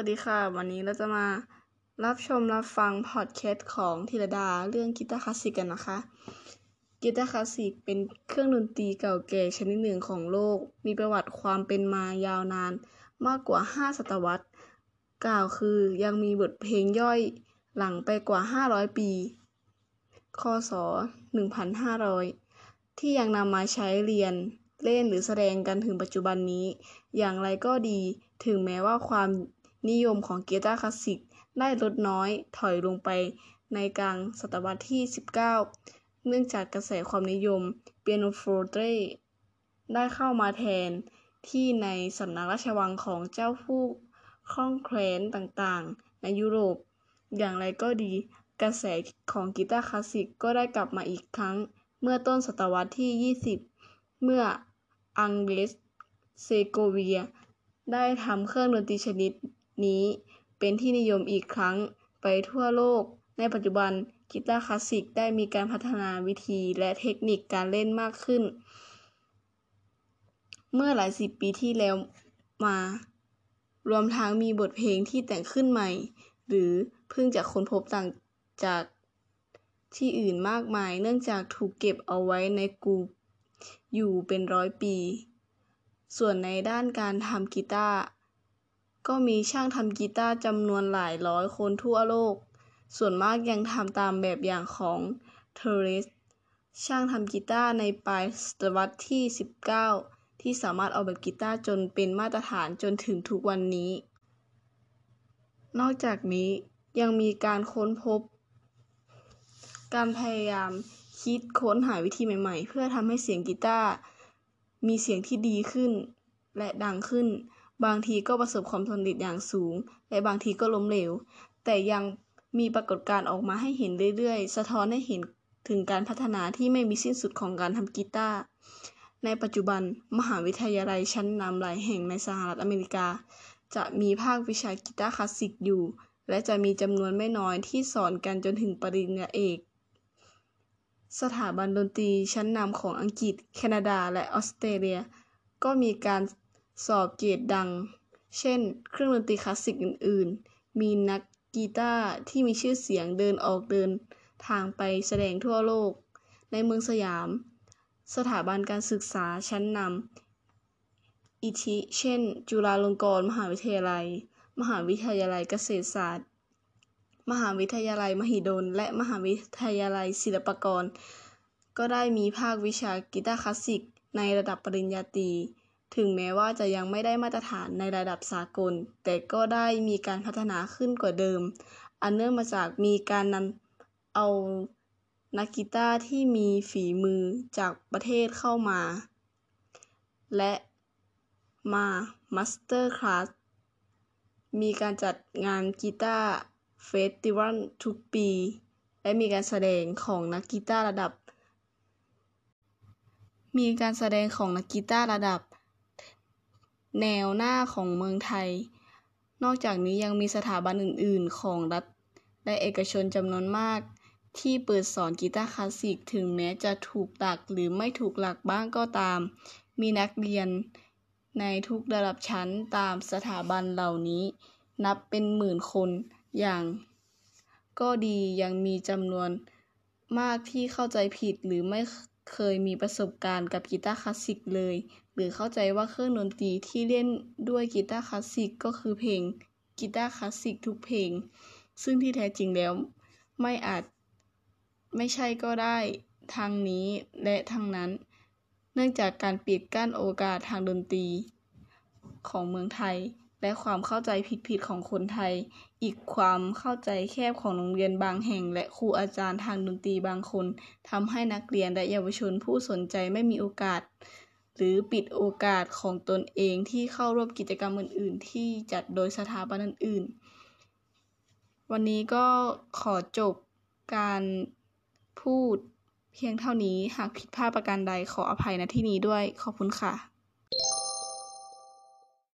สวัสดีค่ะ วันนี้เราจะมารับชมรับฟังพอดแคสต์ของธีรดาเรื่องกีตาร์คลาสสิกกันนะคะ กีตาร์คลาสสิกเป็นเครื่องดนตรีเก่าแก่ชนิดหนึ่งของโลก มีประวัติความเป็นมายาวนานมากกว่า 5 ศตวรรษ กล่าวคือยังมีบทเพลงย้อนหลังไปกว่า 500 ปี คศ 1500 ที่ยังนำมาใช้เรียนเล่นหรือแสดงกันถึงปัจจุบันนี้ อย่างไรก็ดี ถึงแม้ว่าความ นิยมของกีตาร์คลาสสิกได้ลดน้อยถอยลงไปในกลางศตวรรษที่ 19 เนื่องจากกระแสความนิยม pianoforte ได้เข้ามาแทนที่ในสำนักราชวังของเจ้าผู้ครองแคว้นต่างๆ ในยุโรป อย่างไรก็ดี กระแสของกีตาร์คลาสสิกก็ได้กลับมาอีกครั้ง เมื่อต้นศตวรรษที่ 20 เมื่ออังเดรสเซโกเวีย ได้ทำเครื่องดนตรีชนิด นี้เป็นที่นิยมอีกครั้งไปทั่วโลก ในปัจจุบันกีตาร์คลาสสิกได้มีการพัฒนาวิธีและเทคนิคการเล่นมากขึ้น เมื่อหลายสิบปีที่แล้วมา รวมทั้งมีบทเพลงที่แต่งขึ้นใหม่ หรือเพิ่งจะค้นพบต่างจากที่อื่นมากมาย เนื่องจากถูกเก็บเอาไว้ในกูอยู่เป็นร้อยปี ส่วนในด้านการทำกีตาร์ ก็มีช่างทำกีตาร์จำนวนหลายร้อยคนทั่วโลก ส่วนมากยังทำตามแบบอย่างของเทเรส ช่างทำกีตาร์ในปลายศตวรรษที่ 19 ที่สามารถออกแบบกีตาร์จนเป็นมาตรฐานจนถึงทุกวันนี้ นอกจากนี้ยังมีการค้นพบ การพยายามคิดค้นหาวิธีใหม่ ๆ เพื่อทำให้เสียงกีตาร์มีเสียงที่ดีขึ้นและดังขึ้น บางทีก็ประสบความสำเร็จอย่างสูง และบางทีก็ล้มเหลว แต่ยังมีปรากฏการณ์ออกมาให้เห็นเรื่อยๆ สะท้อนให้เห็นถึงการพัฒนาที่ไม่มีสิ้นสุดของการทำกีตาร์ในปัจจุบันมหาวิทยาลัยชั้นนำหลายแห่งในสหรัฐอเมริกา จะมีภาควิชากีตาร์คลาสสิกอยู่ และจะมีจำนวนไม่น้อยที่สอนกันจนถึงปริญญาเอก สถาบันดนตรีชั้นนำของอังกฤษ แคนาดา และออสเตรเลีย ก็มีการ สอบเกรดดัง เช่น เครื่องดนตรีคลาสสิกอื่น ๆ มีนักกีตาร์ที่มีชื่อเสียงเดินออกเดินทางไปแสดงทั่วโลก ในเมืองสยาม สถาบันการศึกษาชั้นนำอิทิเช่น จุฬาลงกรณ์มหาวิทยาลัย มหาวิทยาลัยเกษตรศาสตร์ มหาวิทยาลัยมหิดล และมหาวิทยาลัยศิลปากร ก็ได้มีภาควิชากีตาร์คลาสสิกในระดับปริญญาตรี ถึงแม้ว่าจะยังไม่ได้มาตรฐานในระดับสากล แต่ก็ได้มีการพัฒนาขึ้นกว่าเดิม อันเนื่องมาจากมีการนำเอานักกีตาร์ที่มีฝีมือจากประเทศเข้ามา และมา master class มีการจัดงานกีตาร์ festival ทุกปี และมีการแสดงของนักกีตาร์ระดับ มีการแสดงของนักกีตาร์ระดับ แนวหน้าของเมืองไทย นอกจากนี้ยังมีสถาบันอื่น ๆ ของรัฐและเอกชนจำนวนมาก ที่เปิดสอนกีตาร์คลาสสิกถึงแม้จะถูกหลักหรือไม่ถูกหลักบ้างก็ตาม มีนักเรียนในทุกระดับชั้นตามสถาบันเหล่านี้ นับเป็นหมื่นคนอย่าง ก็ดียังมีจำนวนมากที่เข้าใจผิดหรือไม่เคยมีประสบการณ์กับกีตาร์คลาสสิกเลย หรือเข้าใจว่าเครื่องดนตรีที่เล่นด้วยกีตาร์คลาสสิกก็คือเพลงกีตาร์คลาสสิกทุกเพลง ซึ่งที่แท้จริงแล้วไม่อาจไม่ใช่ก็ได้ทางนี้และทางนั้น เนื่องจากการปิดกั้นโอกาสทางดนตรี ของเมืองไทย และความเข้าใจผิดๆของคนไทย อีกความเข้าใจแคบของโรงเรียนบางแห่ง และครูอาจารย์ทางดนตรีบางคนทำให้นักเรียนและเยาวชนผู้สนใจไม่มีโอกาส หรือปิดโอกาสของตนเองที่เข้าร่วมกิจกรรมอื่น ๆ ที่จัดโดยสถาบันอื่น ๆ วันนี้ก็ขอจบการพูดเพียงเท่านี้หากผิดพลาดประการใดขออภัยณที่นี้ด้วยขอบคุณค่ะ